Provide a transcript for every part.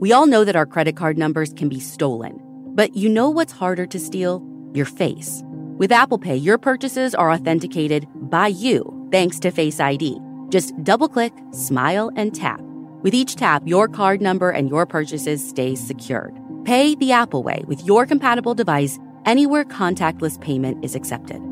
We all know that our credit card numbers can be stolen, but you know what's harder to steal? Your face. With Apple Pay, your purchases are authenticated by you thanks to Face ID. Just double click, smile, and tap. With each tap, your card number and your purchases stay secured. Pay the Apple way with your compatible device anywhere contactless payment is accepted.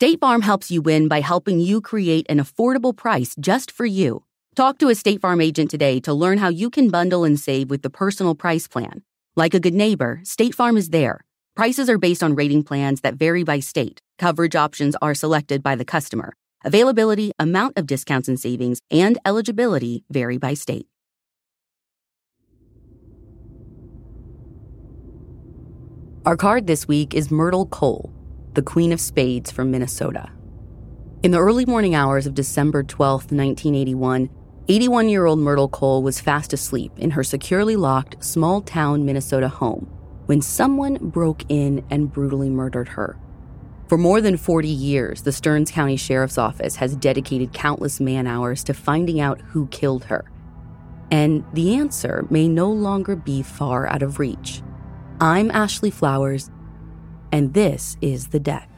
State Farm helps you win by helping you create an affordable price just for you. Talk to a State Farm agent today to learn how you can bundle and save with the personal price plan. Like a good neighbor, State Farm is there. Prices are based on rating plans that vary by state. Coverage options are selected by the customer. Availability, amount of discounts and savings, and eligibility vary by state. Our card this week is Myrtle Cole, the Queen of Spades from Minnesota. In the early morning hours of December 12, 1981, 81 year old Myrtle Cole was fast asleep in her securely locked small town Minnesota home when someone broke in and brutally murdered her. For more than 40 years, the Stearns County Sheriff's Office has dedicated countless man hours to finding out who killed her. And the answer may no longer be far out of reach. I'm Ashley Flowers, and this is The Deck.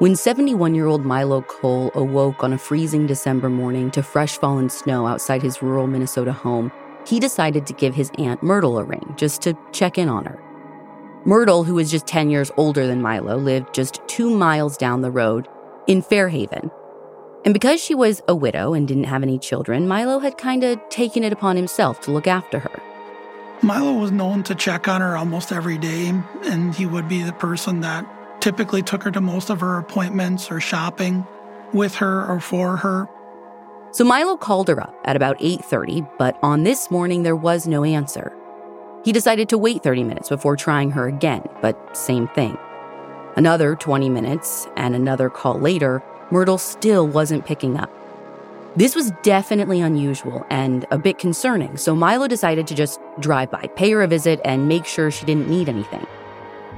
When 71 year old Milo Cole awoke on a freezing December morning to fresh fallen snow outside his rural Minnesota home, he decided to give his Aunt Myrtle a ring just to check in on her. Myrtle, who was just 10 years older than Milo, lived just two miles down the road in Fairhaven. And because she was a widow and didn't have any children, Milo had kind of taken it upon himself to look after her. Milo was known to check on her almost every day, and he would be the person that typically took her to most of her appointments or shopping with her or for her. So Milo called her up at about 8:30, but on this morning there was no answer. He decided to wait 30 minutes before trying her again, but same thing. Another 20 minutes and another call later, Myrtle still wasn't picking up. This was definitely unusual and a bit concerning, so Milo decided to just drive by, pay her a visit, and make sure she didn't need anything.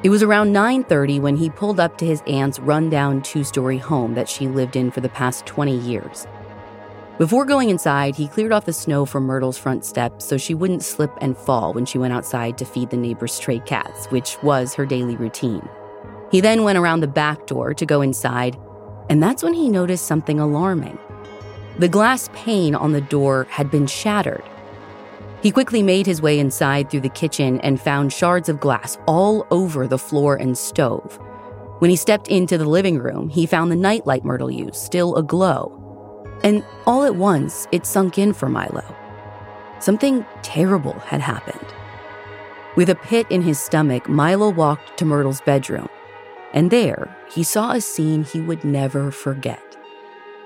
It was around 9:30 when he pulled up to his aunt's rundown two-story home that she lived in for the past 20 years. Before going inside, he cleared off the snow from Myrtle's front steps so she wouldn't slip and fall when she went outside to feed the neighbor's stray cats, which was her daily routine. He then went around the back door to go inside, and that's when he noticed something alarming. The glass pane on the door had been shattered, he quickly made his way inside through the kitchen and found shards of glass all over the floor and stove. When he stepped into the living room, he found the nightlight Myrtle used still aglow. And all at once, it sunk in for Milo. Something terrible had happened. With a pit in his stomach, Milo walked to Myrtle's bedroom, and there he saw a scene he would never forget.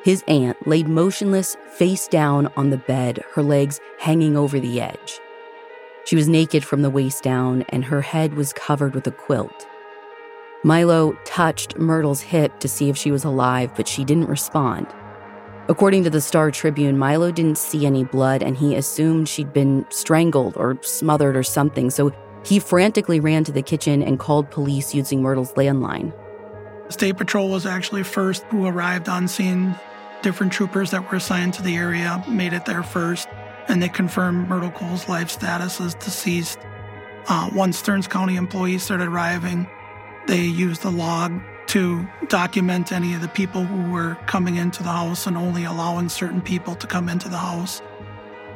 His aunt laid motionless, face down on the bed, her legs hanging over the edge. She was naked from the waist down, and her head was covered with a quilt. Milo touched Myrtle's hip to see if she was alive, but she didn't respond. According to the Star Tribune, Milo didn't see any blood and he assumed she'd been strangled or smothered or something, so he frantically ran to the kitchen and called police using Myrtle's landline. State Patrol was actually first who arrived on scene. Different troopers that were assigned to the area made it there first, and they confirmed Myrtle Cole's life status as deceased. Uh, once Stearns County employees started arriving, they used the log to document any of the people who were coming into the house and only allowing certain people to come into the house.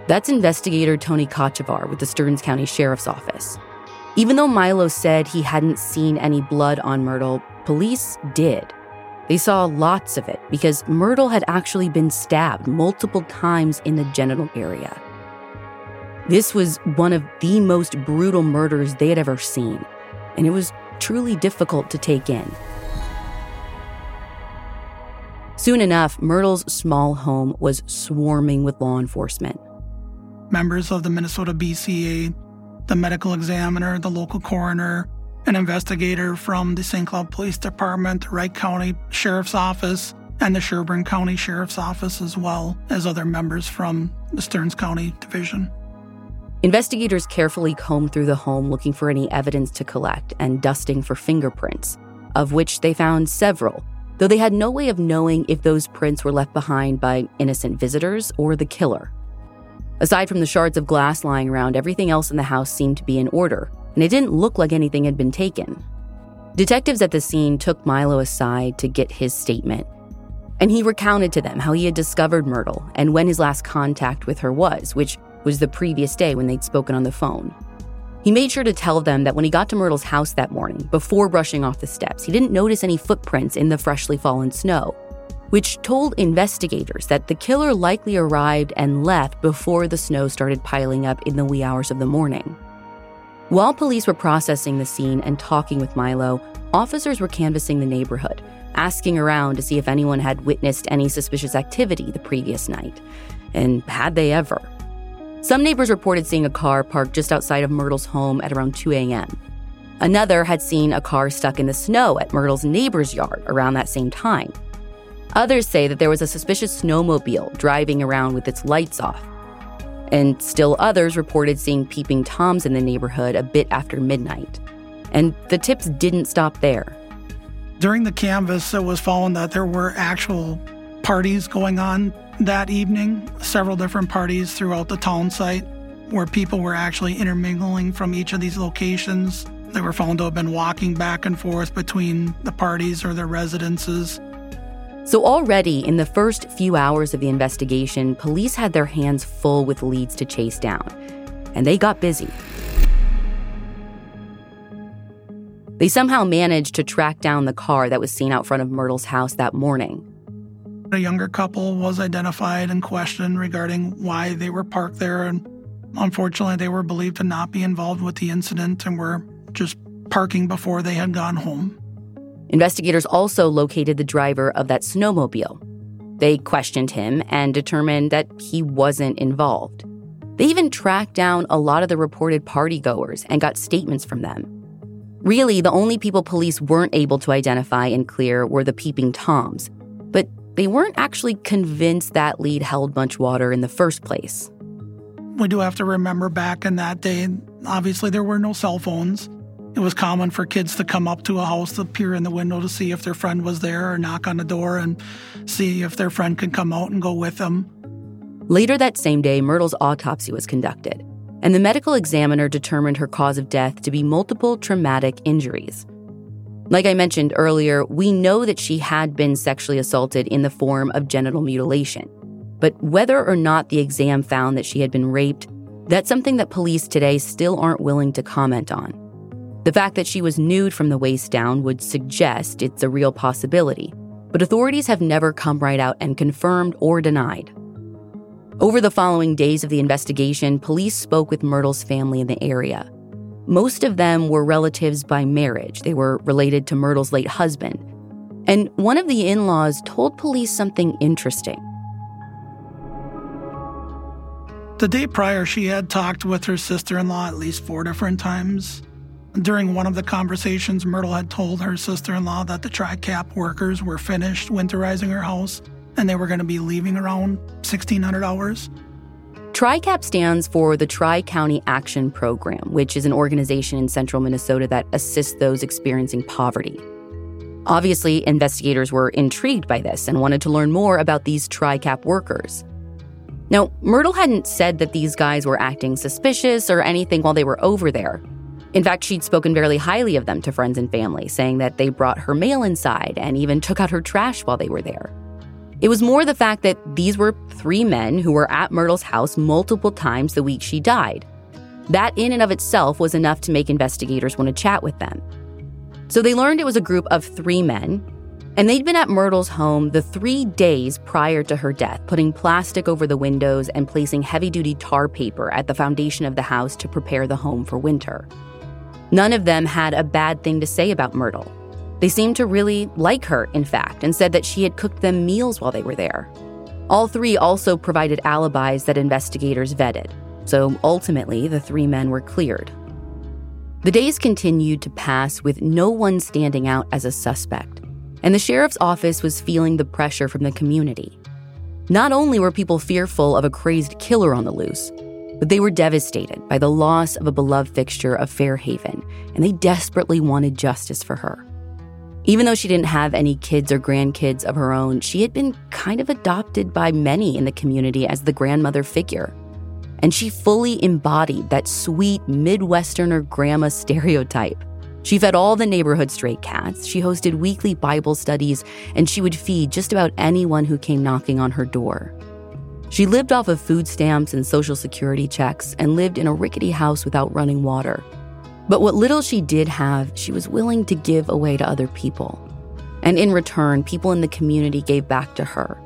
That's investigator Tony Kotschevar with the Stearns County Sheriff's Office. Even though Milo said he hadn't seen any blood on Myrtle, police did. They saw lots of it because Myrtle had actually been stabbed multiple times in the genital area. This was one of the most brutal murders they had ever seen, and it was truly difficult to take in. Soon enough, Myrtle's small home was swarming with law enforcement. Members of the Minnesota BCA, the medical examiner, the local coroner, an investigator from the St. Cloud Police Department, the Wright County Sheriff's Office, and the Sherburne County Sheriff's Office, as well as other members from the Stearns County Division. Investigators carefully combed through the home looking for any evidence to collect and dusting for fingerprints, of which they found several, though they had no way of knowing if those prints were left behind by innocent visitors or the killer. Aside from the shards of glass lying around, everything else in the house seemed to be in order, and it didn't look like anything had been taken. Detectives at the scene took Milo aside to get his statement, and he recounted to them how he had discovered Myrtle and when his last contact with her was, which was the previous day when they'd spoken on the phone. He made sure to tell them that when he got to Myrtle's house that morning, before brushing off the steps, he didn't notice any footprints in the freshly fallen snow, which told investigators that the killer likely arrived and left before the snow started piling up in the wee hours of the morning. While police were processing the scene and talking with Milo, officers were canvassing the neighborhood, asking around to see if anyone had witnessed any suspicious activity the previous night. And had they ever? Some neighbors reported seeing a car parked just outside of Myrtle's home at around 2 a.m. Another had seen a car stuck in the snow at Myrtle's neighbor's yard around that same time. Others say that there was a suspicious snowmobile driving around with its lights off and still others reported seeing peeping toms in the neighborhood a bit after midnight. And the tips didn't stop there. During the canvass, it was found that there were actual parties going on that evening, several different parties throughout the town site where people were actually intermingling from each of these locations. They were found to have been walking back and forth between the parties or their residences. So, already in the first few hours of the investigation, police had their hands full with leads to chase down, and they got busy. They somehow managed to track down the car that was seen out front of Myrtle's house that morning. A younger couple was identified and questioned regarding why they were parked there, and unfortunately, they were believed to not be involved with the incident and were just parking before they had gone home. Investigators also located the driver of that snowmobile. They questioned him and determined that he wasn't involved. They even tracked down a lot of the reported partygoers and got statements from them. Really, the only people police weren't able to identify and clear were the peeping toms, but they weren't actually convinced that lead held much water in the first place. We do have to remember back in that day, obviously, there were no cell phones. It was common for kids to come up to a house to peer in the window to see if their friend was there or knock on the door and see if their friend could come out and go with them. Later that same day, Myrtle's autopsy was conducted, and the medical examiner determined her cause of death to be multiple traumatic injuries. Like I mentioned earlier, we know that she had been sexually assaulted in the form of genital mutilation. But whether or not the exam found that she had been raped, that's something that police today still aren't willing to comment on. The fact that she was nude from the waist down would suggest it's a real possibility, but authorities have never come right out and confirmed or denied. Over the following days of the investigation, police spoke with Myrtle's family in the area. Most of them were relatives by marriage, they were related to Myrtle's late husband. And one of the in laws told police something interesting. The day prior, she had talked with her sister in law at least four different times. During one of the conversations, Myrtle had told her sister in law that the TRICAP workers were finished winterizing her house and they were going to be leaving around 1600 hours. TRICAP stands for the Tri County Action Program, which is an organization in central Minnesota that assists those experiencing poverty. Obviously, investigators were intrigued by this and wanted to learn more about these TRICAP workers. Now, Myrtle hadn't said that these guys were acting suspicious or anything while they were over there. In fact, she'd spoken very highly of them to friends and family, saying that they brought her mail inside and even took out her trash while they were there. It was more the fact that these were three men who were at Myrtle's house multiple times the week she died. That, in and of itself, was enough to make investigators want to chat with them. So they learned it was a group of three men, and they'd been at Myrtle's home the three days prior to her death, putting plastic over the windows and placing heavy duty tar paper at the foundation of the house to prepare the home for winter. None of them had a bad thing to say about Myrtle. They seemed to really like her, in fact, and said that she had cooked them meals while they were there. All three also provided alibis that investigators vetted, so ultimately the three men were cleared. The days continued to pass with no one standing out as a suspect, and the sheriff's office was feeling the pressure from the community. Not only were people fearful of a crazed killer on the loose, but they were devastated by the loss of a beloved fixture of Fairhaven, and they desperately wanted justice for her. Even though she didn't have any kids or grandkids of her own, she had been kind of adopted by many in the community as the grandmother figure. And she fully embodied that sweet Midwesterner grandma stereotype. She fed all the neighborhood stray cats, she hosted weekly Bible studies, and she would feed just about anyone who came knocking on her door. She lived off of food stamps and social security checks and lived in a rickety house without running water. But what little she did have, she was willing to give away to other people. And in return, people in the community gave back to her.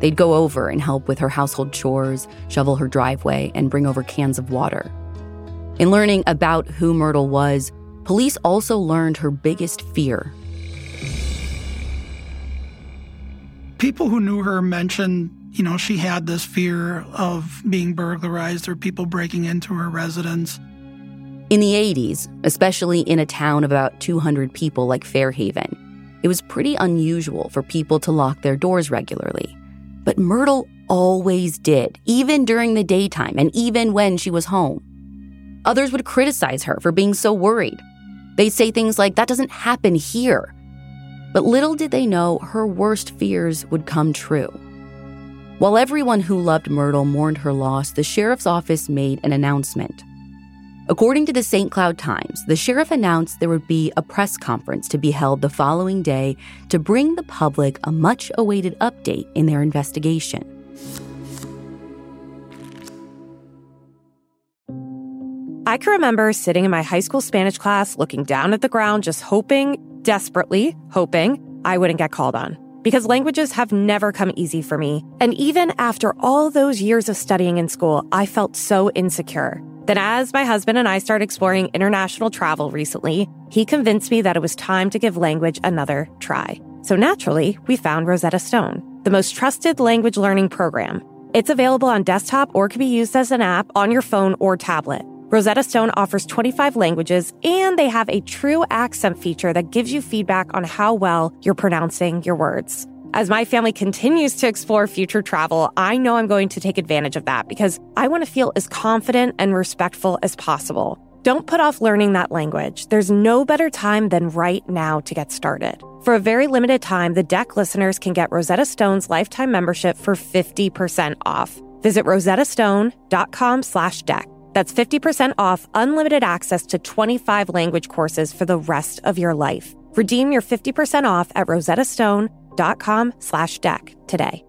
They'd go over and help with her household chores, shovel her driveway, and bring over cans of water. In learning about who Myrtle was, police also learned her biggest fear. People who knew her mentioned you know, she had this fear of being burglarized or people breaking into her residence. In the 80s, especially in a town of about 200 people like Fairhaven, it was pretty unusual for people to lock their doors regularly. But Myrtle always did, even during the daytime and even when she was home. Others would criticize her for being so worried. They'd say things like, that doesn't happen here. But little did they know her worst fears would come true. While everyone who loved Myrtle mourned her loss, the sheriff's office made an announcement. According to the St. Cloud Times, the sheriff announced there would be a press conference to be held the following day to bring the public a much awaited update in their investigation. I can remember sitting in my high school Spanish class looking down at the ground, just hoping, desperately hoping, I wouldn't get called on because languages have never come easy for me. And even after all those years of studying in school, I felt so insecure. Then, as my husband and I started exploring international travel recently, he convinced me that it was time to give language another try. So naturally, we found Rosetta Stone, the most trusted language learning program. It's available on desktop or can be used as an app on your phone or tablet. Rosetta Stone offers 25 languages and they have a true accent feature that gives you feedback on how well you're pronouncing your words. As my family continues to explore future travel, I know I'm going to take advantage of that because I want to feel as confident and respectful as possible. Don't put off learning that language. There's no better time than right now to get started. For a very limited time, the deck listeners can get Rosetta Stone's lifetime membership for 50% off. Visit rosettastone.com slash deck. That's 50% off unlimited access to 25 language courses for the rest of your life. Redeem your 50% off at rosettastone.com slash deck today.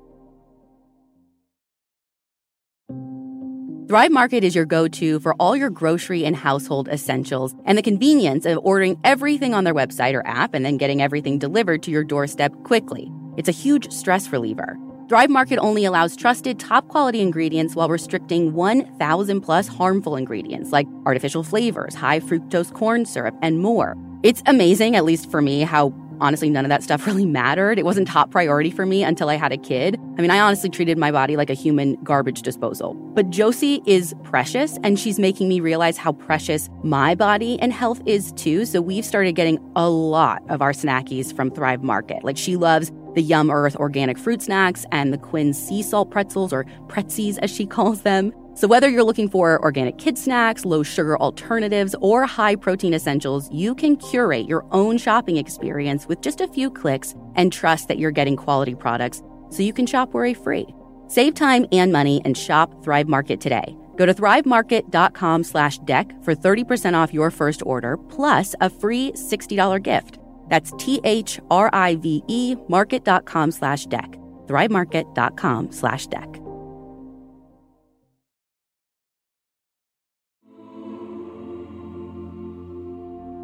Thrive Market is your go-to for all your grocery and household essentials and the convenience of ordering everything on their website or app and then getting everything delivered to your doorstep quickly. It's a huge stress reliever. Thrive Market only allows trusted, top quality ingredients while restricting 1,000 plus harmful ingredients like artificial flavors, high fructose corn syrup, and more. It's amazing, at least for me, how honestly none of that stuff really mattered. It wasn't top priority for me until I had a kid. I mean, I honestly treated my body like a human garbage disposal. But Josie is precious, and she's making me realize how precious my body and health is too. So we've started getting a lot of our snackies from Thrive Market. Like she loves the Yum Earth organic fruit snacks, and the Quinn sea salt pretzels, or pretzies as she calls them. So, whether you're looking for organic kid snacks, low sugar alternatives, or high protein essentials, you can curate your own shopping experience with just a few clicks and trust that you're getting quality products so you can shop worry free. Save time and money and shop Thrive Market today. Go to thrivemarket.com slash deck for 30% off your first order plus a free $60 gift. That's T-H-R-I-V-E market.com slash deck. thrivemarket.com slash deck.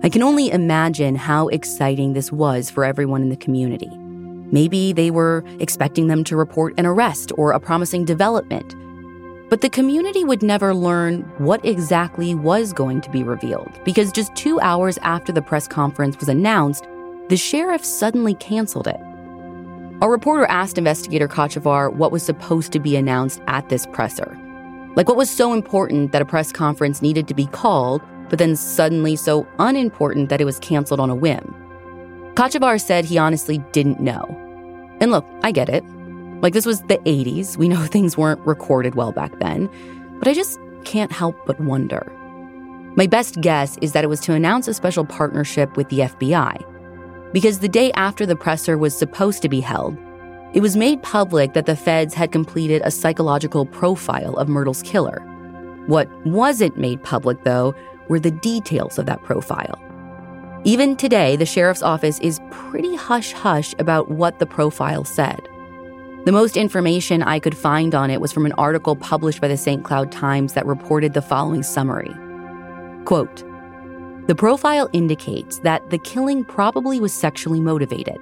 I can only imagine how exciting this was for everyone in the community. Maybe they were expecting them to report an arrest or a promising development. But the community would never learn what exactly was going to be revealed because just two hours after the press conference was announced, the sheriff suddenly canceled it. A reporter asked investigator Kotschevar what was supposed to be announced at this presser. Like, what was so important that a press conference needed to be called but then suddenly so unimportant that it was canceled on a whim. Kotschevar said he honestly didn't know. And look, I get it. Like, this was the 80s. We know things weren't recorded well back then. But I just can't help but wonder. My best guess is that it was to announce a special partnership with the FBI. Because the day after the presser was supposed to be held, it was made public that the feds had completed a psychological profile of Myrtle's killer. What wasn't made public, though, were the details of that profile. Even today, the sheriff's office is pretty hush hush about what the profile said. The most information I could find on it was from an article published by the St. Cloud Times that reported the following summary Quote, the profile indicates that the killing probably was sexually motivated,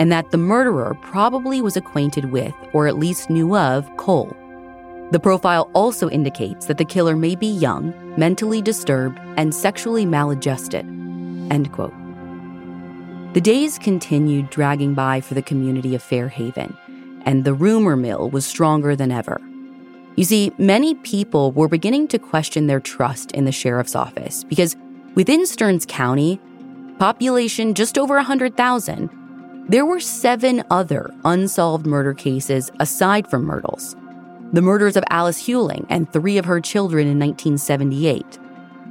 and that the murderer probably was acquainted with, or at least knew of, Cole. The profile also indicates that the killer may be young, mentally disturbed, and sexually maladjusted. End quote. The days continued dragging by for the community of Fairhaven, and the rumor mill was stronger than ever. You see, many people were beginning to question their trust in the sheriff's office because within Stearns County, population just over 100,000, there were seven other unsolved murder cases aside from Myrtle's the murders of Alice Huling and three of her children in 1978,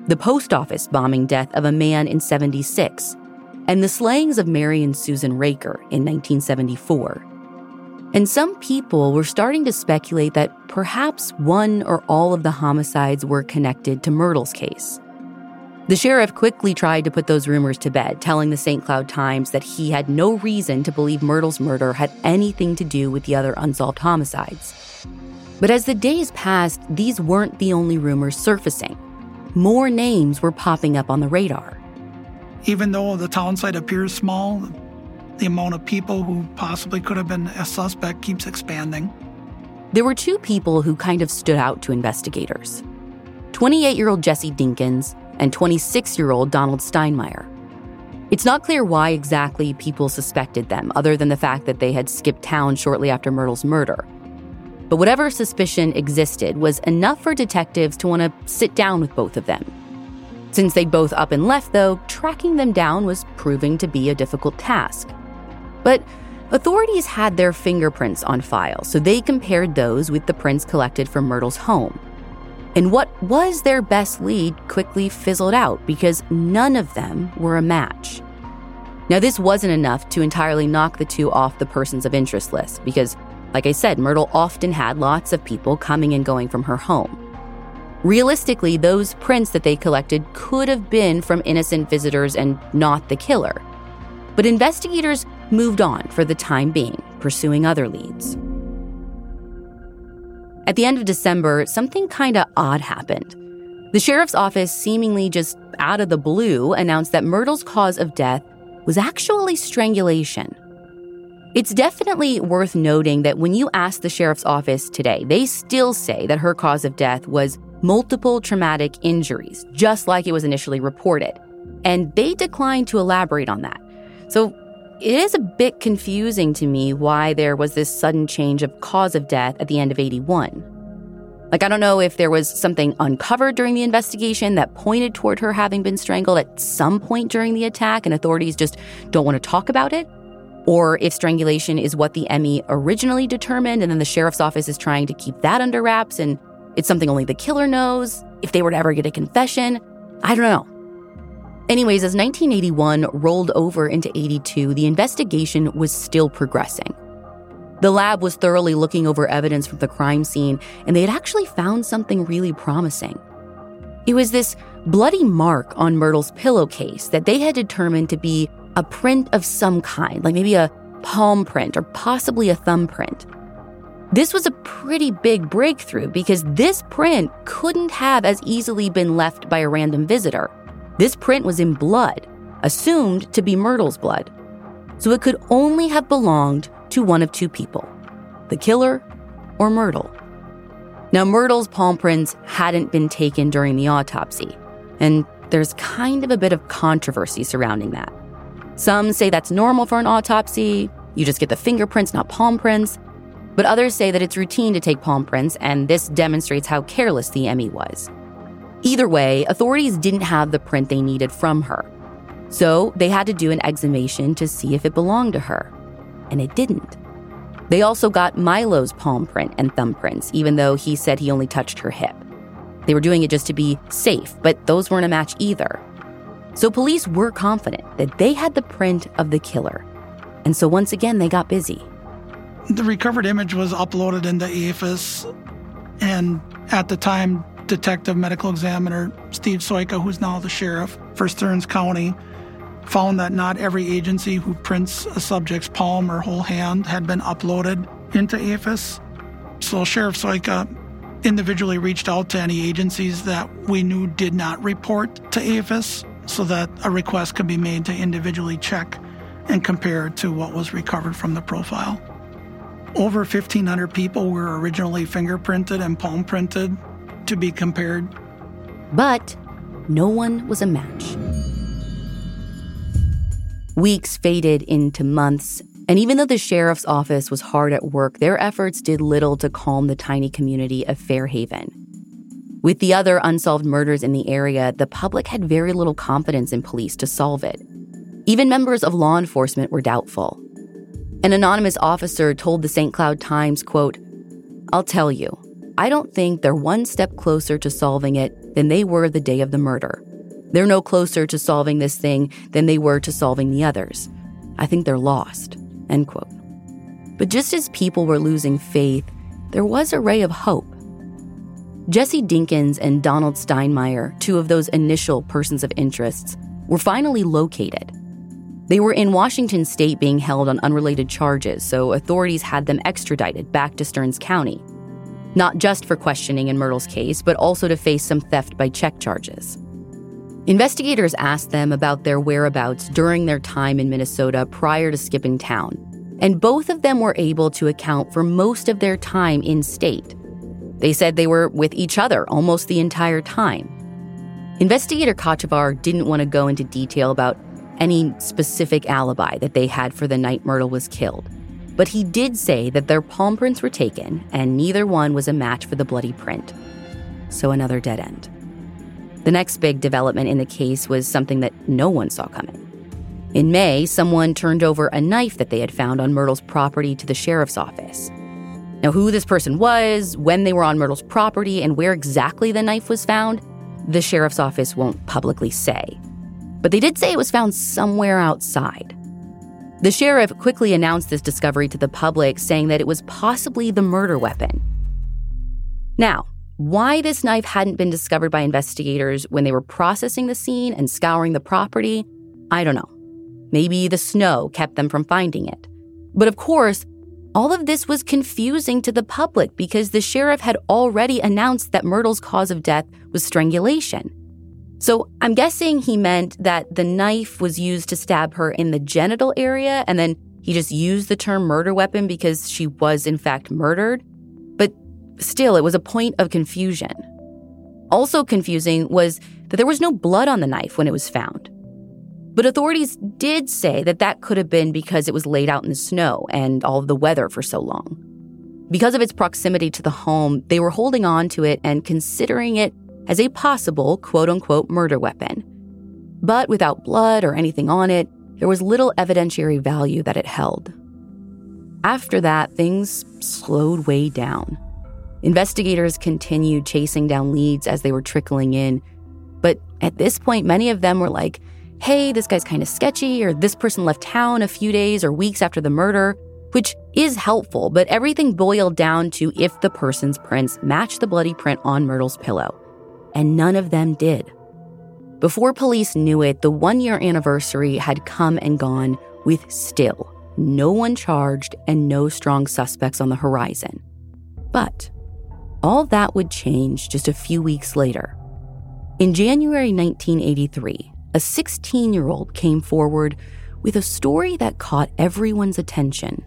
the post office bombing death of a man in 76, and the slayings of Mary and Susan Reker in 1974. And some people were starting to speculate that perhaps one or all of the homicides were connected to Myrtle's case. The sheriff quickly tried to put those rumors to bed, telling the St. Cloud Times that he had no reason to believe Myrtle's murder had anything to do with the other unsolved homicides. But as the days passed, these weren't the only rumors surfacing. More names were popping up on the radar. Even though the town site appears small, the amount of people who possibly could have been a suspect keeps expanding. There were two people who kind of stood out to investigators 28 year old Jesse Dinkins and 26 year old Donald Steinmeier. It's not clear why exactly people suspected them, other than the fact that they had skipped town shortly after Myrtle's murder. But whatever suspicion existed was enough for detectives to want to sit down with both of them. Since they'd both up and left, though, tracking them down was proving to be a difficult task. But authorities had their fingerprints on file, so they compared those with the prints collected from Myrtle's home. And what was their best lead quickly fizzled out because none of them were a match. Now, this wasn't enough to entirely knock the two off the persons of interest list because like I said, Myrtle often had lots of people coming and going from her home. Realistically, those prints that they collected could have been from innocent visitors and not the killer. But investigators moved on for the time being, pursuing other leads. At the end of December, something kind of odd happened. The sheriff's office, seemingly just out of the blue, announced that Myrtle's cause of death was actually strangulation. It's definitely worth noting that when you ask the sheriff's office today, they still say that her cause of death was multiple traumatic injuries, just like it was initially reported. And they declined to elaborate on that. So it is a bit confusing to me why there was this sudden change of cause of death at the end of 81. Like, I don't know if there was something uncovered during the investigation that pointed toward her having been strangled at some point during the attack and authorities just don't want to talk about it, or if strangulation is what the ME originally determined and then the sheriff's office is trying to keep that under wraps and it's something only the killer knows, if they were to ever get a confession. I don't know. Anyways, as 1981 rolled over into 82, the investigation was still progressing. The lab was thoroughly looking over evidence from the crime scene, and they had actually found something really promising. It was this bloody mark on Myrtle's pillowcase that they had determined to be a print of some kind, like maybe a palm print or possibly a thumbprint. This was a pretty big breakthrough because this print couldn't have as easily been left by a random visitor. This print was in blood, assumed to be Myrtle's blood. So it could only have belonged to one of two people the killer or Myrtle. Now, Myrtle's palm prints hadn't been taken during the autopsy, and there's kind of a bit of controversy surrounding that. Some say that's normal for an autopsy, you just get the fingerprints, not palm prints. But others say that it's routine to take palm prints, and this demonstrates how careless the ME was. Either way, authorities didn't have the print they needed from her. So they had to do an exhumation to see if it belonged to her. And it didn't. They also got Milo's palm print and thumbprints, even though he said he only touched her hip. They were doing it just to be safe, but those weren't a match either. So police were confident that they had the print of the killer. And so once again, they got busy. The recovered image was uploaded into AFIS, and at the time, Detective Medical Examiner Steve Soyka, who's now the sheriff for Stearns County, found that not every agency who prints a subject's palm or whole hand had been uploaded into AFIS. So Sheriff Soyka individually reached out to any agencies that we knew did not report to AFIS so that a request could be made to individually check and compare to what was recovered from the profile. Over 1,500 people were originally fingerprinted and palm printed to be compared. But no one was a match. Weeks faded into months, and even though the sheriff's office was hard at work, their efforts did little to calm the tiny community of Fairhaven. With the other unsolved murders in the area, the public had very little confidence in police to solve it. Even members of law enforcement were doubtful. An anonymous officer told the St. Cloud Times, quote, I'll tell you, I don't think they're one step closer to solving it than they were the day of the murder. They're no closer to solving this thing than they were to solving the others. I think they're lost. End quote. But just as people were losing faith, there was a ray of hope. Jesse Dinkins and Donald Steinmeier, two of those initial persons of interest, were finally located. They were in Washington state being held on unrelated charges, so authorities had them extradited back to Stearns County. Not just for questioning in Myrtle's case, but also to face some theft by check charges. Investigators asked them about their whereabouts during their time in Minnesota prior to skipping town, and both of them were able to account for most of their time in state. They said they were with each other almost the entire time. Investigator Kotschevar didn't want to go into detail about any specific alibi that they had for the night Myrtle was killed, but he did say that their palm prints were taken and neither one was a match for the bloody print. So another dead end. The next big development in the case was something that no one saw coming. In May, someone turned over a knife that they had found on Myrtle's property to the sheriff's office. Now, who this person was, when they were on Myrtle's property, and where exactly the knife was found, the sheriff's office won't publicly say. But they did say it was found somewhere outside. The sheriff quickly announced this discovery to the public, saying that it was possibly the murder weapon. Now, why this knife hadn't been discovered by investigators when they were processing the scene and scouring the property, I don't know. Maybe the snow kept them from finding it. But of course, all of this was confusing to the public because the sheriff had already announced that Myrtle's cause of death was strangulation. So I'm guessing he meant that the knife was used to stab her in the genital area and then he just used the term murder weapon because she was in fact murdered. But still, it was a point of confusion. Also confusing was that there was no blood on the knife when it was found. But authorities did say that that could have been because it was laid out in the snow and all of the weather for so long. Because of its proximity to the home, they were holding on to it and considering it as a possible quote unquote murder weapon. But without blood or anything on it, there was little evidentiary value that it held. After that, things slowed way down. Investigators continued chasing down leads as they were trickling in. But at this point, many of them were like, hey, this guy's kind of sketchy, or this person left town a few days or weeks after the murder, which is helpful, but everything boiled down to if the person's prints matched the bloody print on Myrtle's pillow. And none of them did. Before police knew it, the one year anniversary had come and gone with still no one charged and no strong suspects on the horizon. But all that would change just a few weeks later. In January 1983, a 16 year old came forward with a story that caught everyone's attention.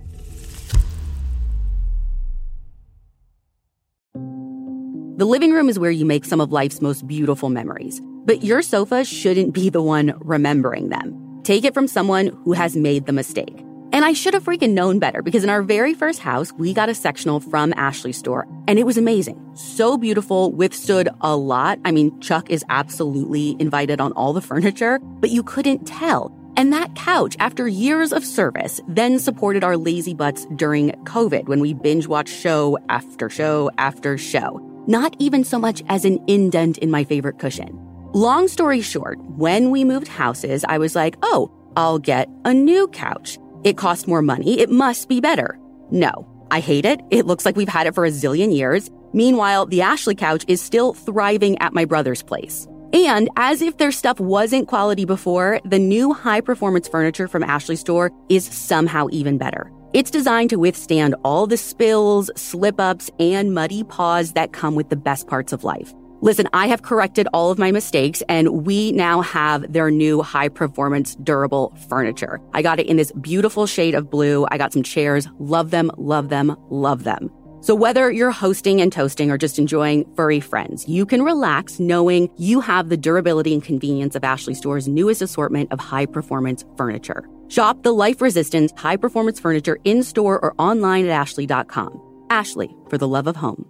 The living room is where you make some of life's most beautiful memories, but your sofa shouldn't be the one remembering them. Take it from someone who has made the mistake. And I should have freaking known better because in our very first house, we got a sectional from Ashley store and it was amazing. So beautiful, withstood a lot. I mean, Chuck is absolutely invited on all the furniture, but you couldn't tell. And that couch, after years of service, then supported our lazy butts during COVID when we binge watched show after show after show. Not even so much as an indent in my favorite cushion. Long story short, when we moved houses, I was like, oh, I'll get a new couch. It costs more money. It must be better. No, I hate it. It looks like we've had it for a zillion years. Meanwhile, the Ashley couch is still thriving at my brother's place. And as if their stuff wasn't quality before, the new high performance furniture from Ashley Store is somehow even better. It's designed to withstand all the spills, slip ups, and muddy paws that come with the best parts of life. Listen, I have corrected all of my mistakes and we now have their new high performance durable furniture. I got it in this beautiful shade of blue. I got some chairs. Love them, love them, love them. So whether you're hosting and toasting or just enjoying furry friends, you can relax knowing you have the durability and convenience of Ashley Store's newest assortment of high performance furniture. Shop the life resistant high performance furniture in store or online at ashley.com. Ashley, for the love of home.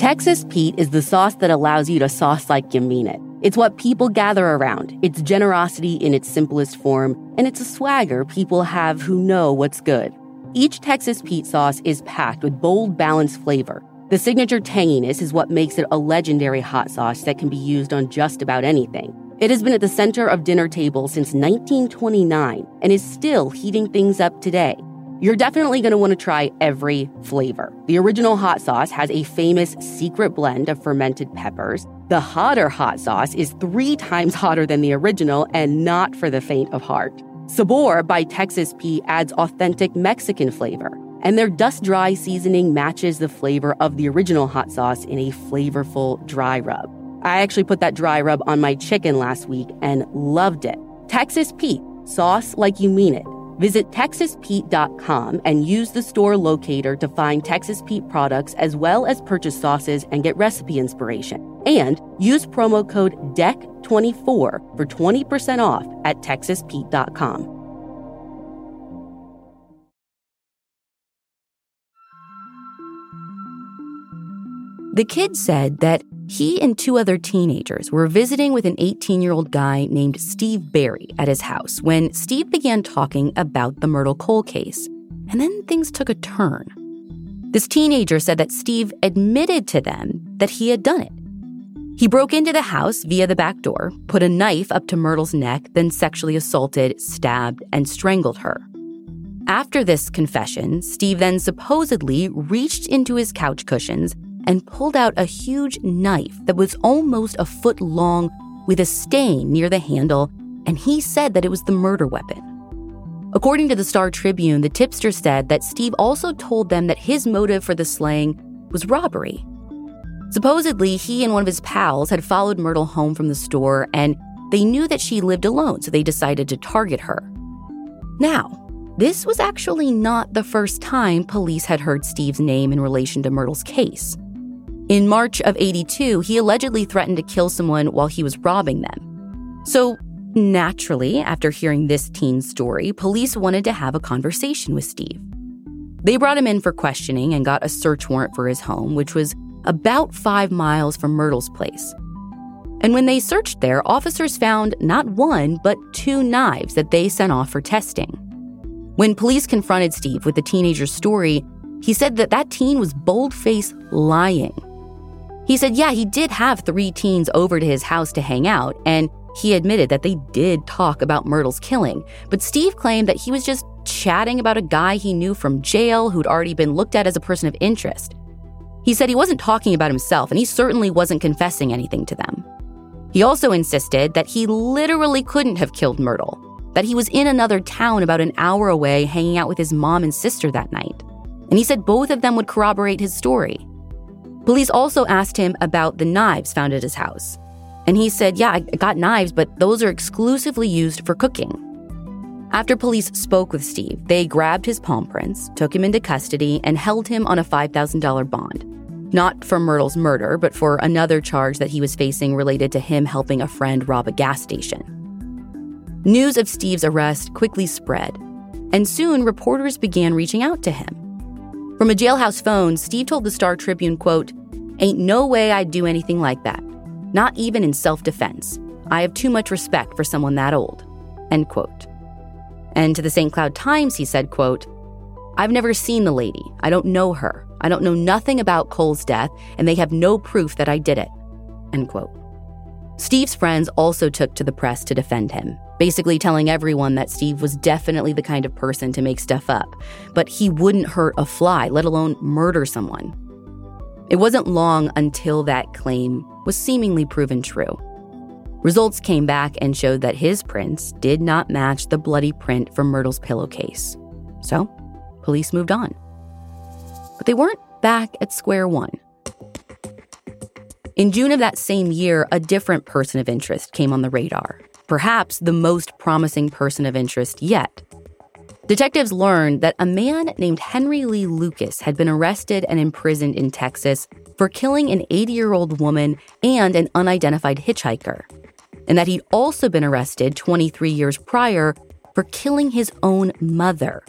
Texas Pete is the sauce that allows you to sauce like you mean it. It's what people gather around. It's generosity in its simplest form, and it's a swagger people have who know what's good. Each Texas Pete sauce is packed with bold, balanced flavor. The signature tanginess is what makes it a legendary hot sauce that can be used on just about anything. It has been at the center of dinner tables since 1929 and is still heating things up today. You're definitely going to want to try every flavor. The original hot sauce has a famous secret blend of fermented peppers. The hotter hot sauce is three times hotter than the original and not for the faint of heart. Sabor by Texas Pete adds authentic Mexican flavor, and their dust dry seasoning matches the flavor of the original hot sauce in a flavorful dry rub. I actually put that dry rub on my chicken last week and loved it. Texas Pete, sauce like you mean it. Visit TexasPete.com and use the store locator to find Texas Pete products as well as purchase sauces and get recipe inspiration. And use promo code DECK24 for 20% off at TexasPete.com. The kid said that he and two other teenagers were visiting with an 18 year old guy named Steve Barry at his house when Steve began talking about the Myrtle Cole case. And then things took a turn. This teenager said that Steve admitted to them that he had done it. He broke into the house via the back door, put a knife up to Myrtle's neck, then sexually assaulted, stabbed, and strangled her. After this confession, Steve then supposedly reached into his couch cushions and pulled out a huge knife that was almost a foot long with a stain near the handle, and he said that it was the murder weapon. According to the Star Tribune, the tipster said that Steve also told them that his motive for the slaying was robbery. Supposedly, he and one of his pals had followed Myrtle home from the store and they knew that she lived alone, so they decided to target her. Now, this was actually not the first time police had heard Steve's name in relation to Myrtle's case. In March of 82, he allegedly threatened to kill someone while he was robbing them. So, naturally, after hearing this teen's story, police wanted to have a conversation with Steve. They brought him in for questioning and got a search warrant for his home, which was about five miles from Myrtle's place. And when they searched there, officers found not one, but two knives that they sent off for testing. When police confronted Steve with the teenager's story, he said that that teen was bold-faced lying. He said, yeah, he did have three teens over to his house to hang out, and he admitted that they did talk about Myrtle's killing, but Steve claimed that he was just chatting about a guy he knew from jail who'd already been looked at as a person of interest. He said he wasn't talking about himself, and he certainly wasn't confessing anything to them. He also insisted that he literally couldn't have killed Myrtle, that he was in another town about an hour away hanging out with his mom and sister that night. And he said both of them would corroborate his story. Police also asked him about the knives found at his house. And he said, Yeah, I got knives, but those are exclusively used for cooking. After police spoke with Steve, they grabbed his palm prints, took him into custody, and held him on a $5,000 bond. Not for Myrtle's murder, but for another charge that he was facing related to him helping a friend rob a gas station. News of Steve's arrest quickly spread, and soon reporters began reaching out to him. From a jailhouse phone, Steve told the Star Tribune, quote, Ain't no way I'd do anything like that not even in self defense. I have too much respect for someone that old. End quote. And to the St. Cloud Times, he said, quote, I've never seen the lady. I don't know her. I don't know nothing about Cole's death, and they have no proof that I did it. End quote. Steve's friends also took to the press to defend him, basically telling everyone that Steve was definitely the kind of person to make stuff up, but he wouldn't hurt a fly, let alone murder someone. It wasn't long until that claim was seemingly proven true. Results came back and showed that his prints did not match the bloody print from Myrtle's pillowcase. So, police moved on. But they weren't back at square one. In June of that same year, a different person of interest came on the radar, perhaps the most promising person of interest yet. Detectives learned that a man named Henry Lee Lucas had been arrested and imprisoned in Texas for killing an 80 year old woman and an unidentified hitchhiker, and that he'd also been arrested 23 years prior for killing his own mother.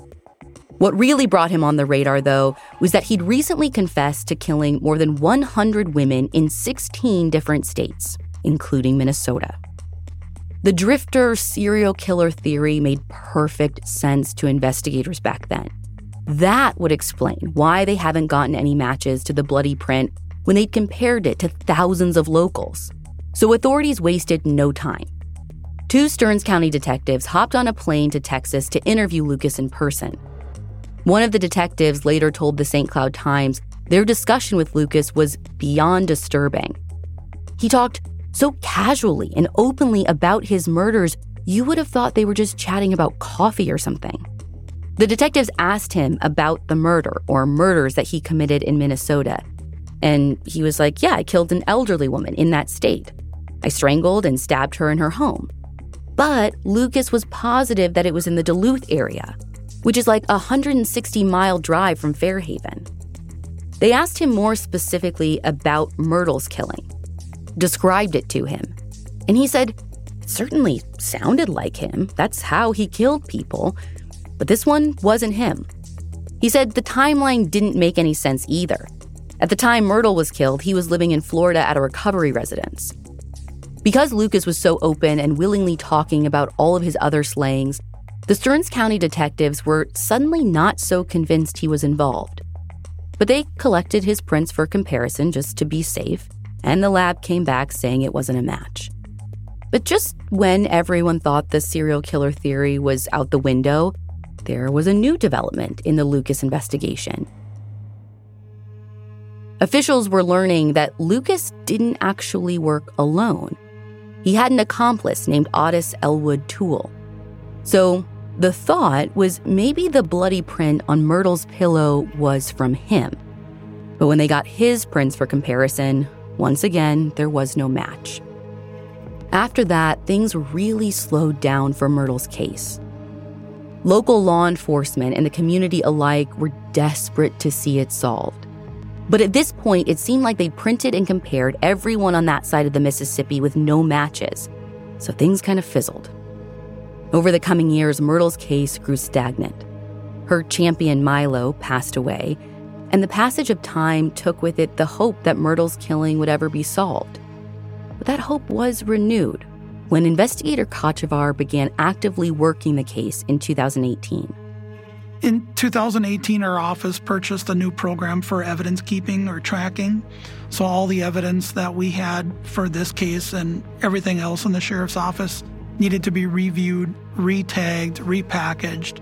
What really brought him on the radar, though, was that he'd recently confessed to killing more than 100 women in 16 different states, including Minnesota. The drifter serial killer theory made perfect sense to investigators back then. That would explain why they haven't gotten any matches to the bloody print when they'd compared it to thousands of locals. So authorities wasted no time. Two Stearns County detectives hopped on a plane to Texas to interview Lucas in person. One of the detectives later told the St. Cloud Times their discussion with Lucas was beyond disturbing. He talked so casually and openly about his murders, you would have thought they were just chatting about coffee or something. The detectives asked him about the murder or murders that he committed in Minnesota. And he was like, Yeah, I killed an elderly woman in that state. I strangled and stabbed her in her home. But Lucas was positive that it was in the Duluth area, which is like a 160 mile drive from Fairhaven. They asked him more specifically about Myrtle's killing described it to him. And he said, certainly sounded like him. That's how he killed people. But this one wasn't him. He said the timeline didn't make any sense either. At the time Myrtle was killed, he was living in Florida at a recovery residence. Because Lucas was so open and willingly talking about all of his other slayings, the Stearns County detectives were suddenly not so convinced he was involved. But they collected his prints for comparison just to be safe and the lab came back saying it wasn't a match. But just when everyone thought the serial killer theory was out the window, there was a new development in the Lucas investigation. Officials were learning that Lucas didn't actually work alone. He had an accomplice named Otis Elwood Toole. So the thought was maybe the bloody print on Myrtle's pillow was from him. But when they got his prints for comparison, once again, there was no match. After that, things really slowed down for Myrtle's case. Local law enforcement and the community alike were desperate to see it solved. But at this point, it seemed like they'd printed and compared everyone on that side of the Mississippi with no matches, so things kind of fizzled. Over the coming years, Myrtle's case grew stagnant. Her champion, Milo, passed away, and the passage of time took with it the hope that Myrtle's killing would ever be solved. But that hope was renewed when investigator Kotschevar began actively working the case in 2018. In 2018, our office purchased a new program for evidence keeping or tracking. So, all the evidence that we had for this case and everything else in the sheriff's office needed to be reviewed, retagged, repackaged.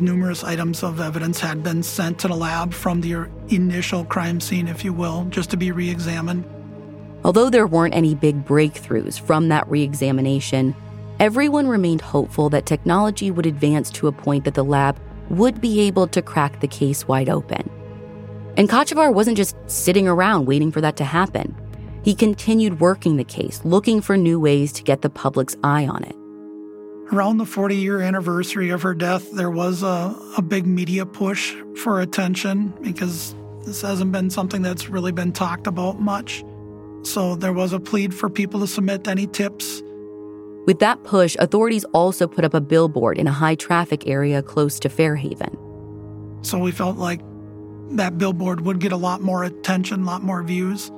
Numerous items of evidence had been sent to the lab from the initial crime scene, if you will, just to be re examined. Although there weren't any big breakthroughs from that re examination, everyone remained hopeful that technology would advance to a point that the lab would be able to crack the case wide open. And Kotschevar wasn't just sitting around waiting for that to happen. He continued working the case, looking for new ways to get the public's eye on it. Around the 40 year anniversary of her death, there was a, a big media push for attention because this hasn't been something that's really been talked about much. So there was a plead for people to submit any tips with that push, authorities also put up a billboard in a high traffic area close to Fairhaven. So we felt like that billboard would get a lot more attention, a lot more views.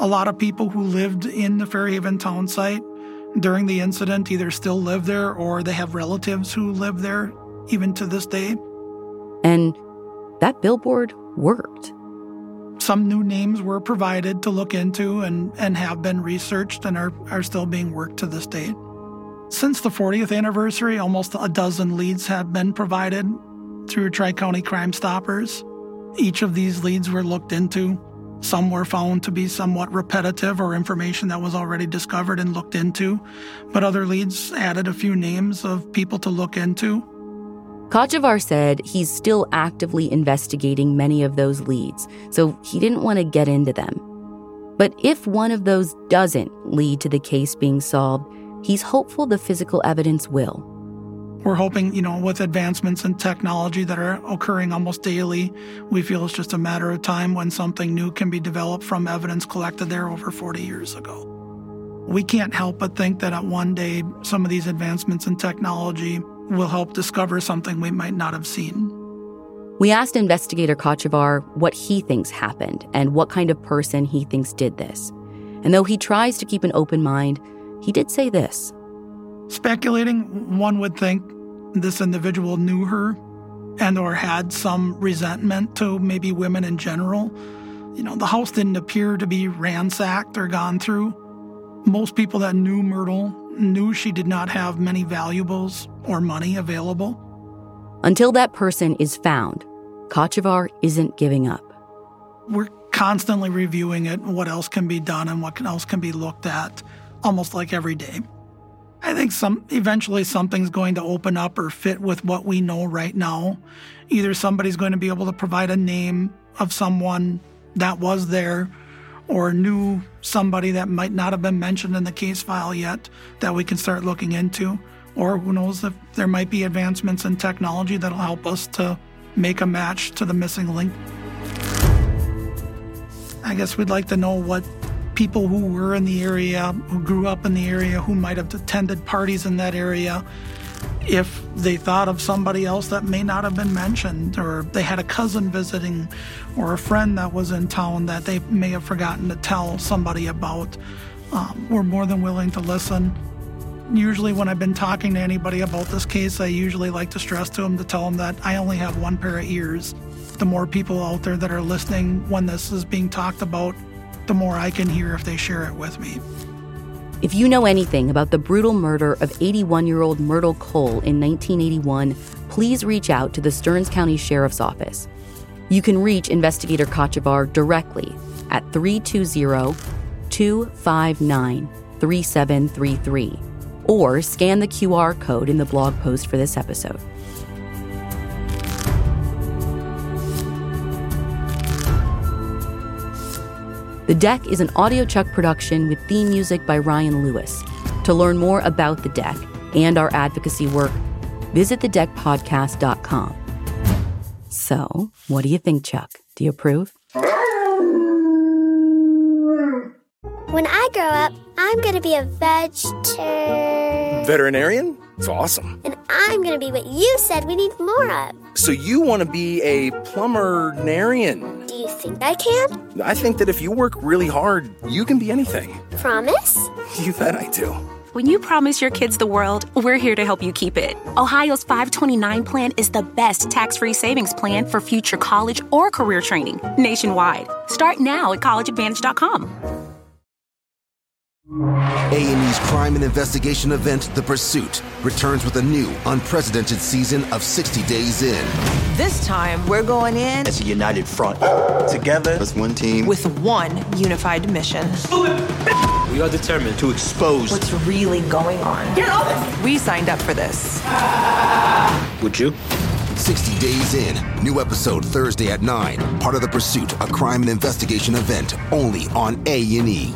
A lot of people who lived in the Fairhaven town site during the incident either still live there or they have relatives who live there even to this day. And that billboard worked. Some new names were provided to look into and, and have been researched and are, are still being worked to this day. Since the 40th anniversary, almost a dozen leads have been provided through Tri County Crime Stoppers. Each of these leads were looked into. Some were found to be somewhat repetitive or information that was already discovered and looked into, but other leads added a few names of people to look into. Kotschevar said he's still actively investigating many of those leads, so he didn't want to get into them. But if one of those doesn't lead to the case being solved, He's hopeful the physical evidence will. We're hoping, you know, with advancements in technology that are occurring almost daily, we feel it's just a matter of time when something new can be developed from evidence collected there over 40 years ago. We can't help but think that at one day, some of these advancements in technology will help discover something we might not have seen. We asked investigator Kotschevar what he thinks happened and what kind of person he thinks did this. And though he tries to keep an open mind, he did say this. Speculating, one would think this individual knew her and or had some resentment to maybe women in general. You know, the house didn't appear to be ransacked or gone through. Most people that knew Myrtle knew she did not have many valuables or money available. Until that person is found, Kotschevar isn't giving up. We're constantly reviewing it, what else can be done and what else can be looked at almost like every day. I think some eventually something's going to open up or fit with what we know right now. Either somebody's going to be able to provide a name of someone that was there or knew somebody that might not have been mentioned in the case file yet that we can start looking into. Or who knows if there might be advancements in technology that'll help us to make a match to the missing link. I guess we'd like to know what people who were in the area, who grew up in the area, who might have attended parties in that area, if they thought of somebody else that may not have been mentioned, or they had a cousin visiting, or a friend that was in town that they may have forgotten to tell somebody about, um, we're more than willing to listen. Usually, when I've been talking to anybody about this case, I usually like to stress to them to tell them that I only have one pair of ears. The more people out there that are listening when this is being talked about, the more I can hear if they share it with me. If you know anything about the brutal murder of 81 year old Myrtle Cole in 1981, please reach out to the Stearns County Sheriff's Office. You can reach Investigator Kotschevar directly at 320 259 3733 or scan the QR code in the blog post for this episode. The Deck is an audiochuck production with theme music by Ryan Lewis. To learn more about The Deck and our advocacy work, visit thedeckpodcast.com. So, what do you think, Chuck? Do you approve? When I grow up, I'm going to be a vegetarian. Veterinarian? It's awesome. And I'm going to be what you said we need more of. So you want to be a plumber-narian? Do you think I can? I think that if you work really hard, you can be anything. Promise? You bet I do. When you promise your kids the world, we're here to help you keep it. Ohio's 529 plan is the best tax free savings plan for future college or career training nationwide. Start now at collegeadvantage.com. A&E's crime and investigation event, The Pursuit, returns with a new, unprecedented season of 60 Days In. This time, we're going in as a united front. Together as one team with one unified mission. We are determined to expose what's really going on. Get off! We signed up for this. Would you? 60 Days In. New episode Thursday at 9. Part of The Pursuit, a crime and investigation event only on A&E.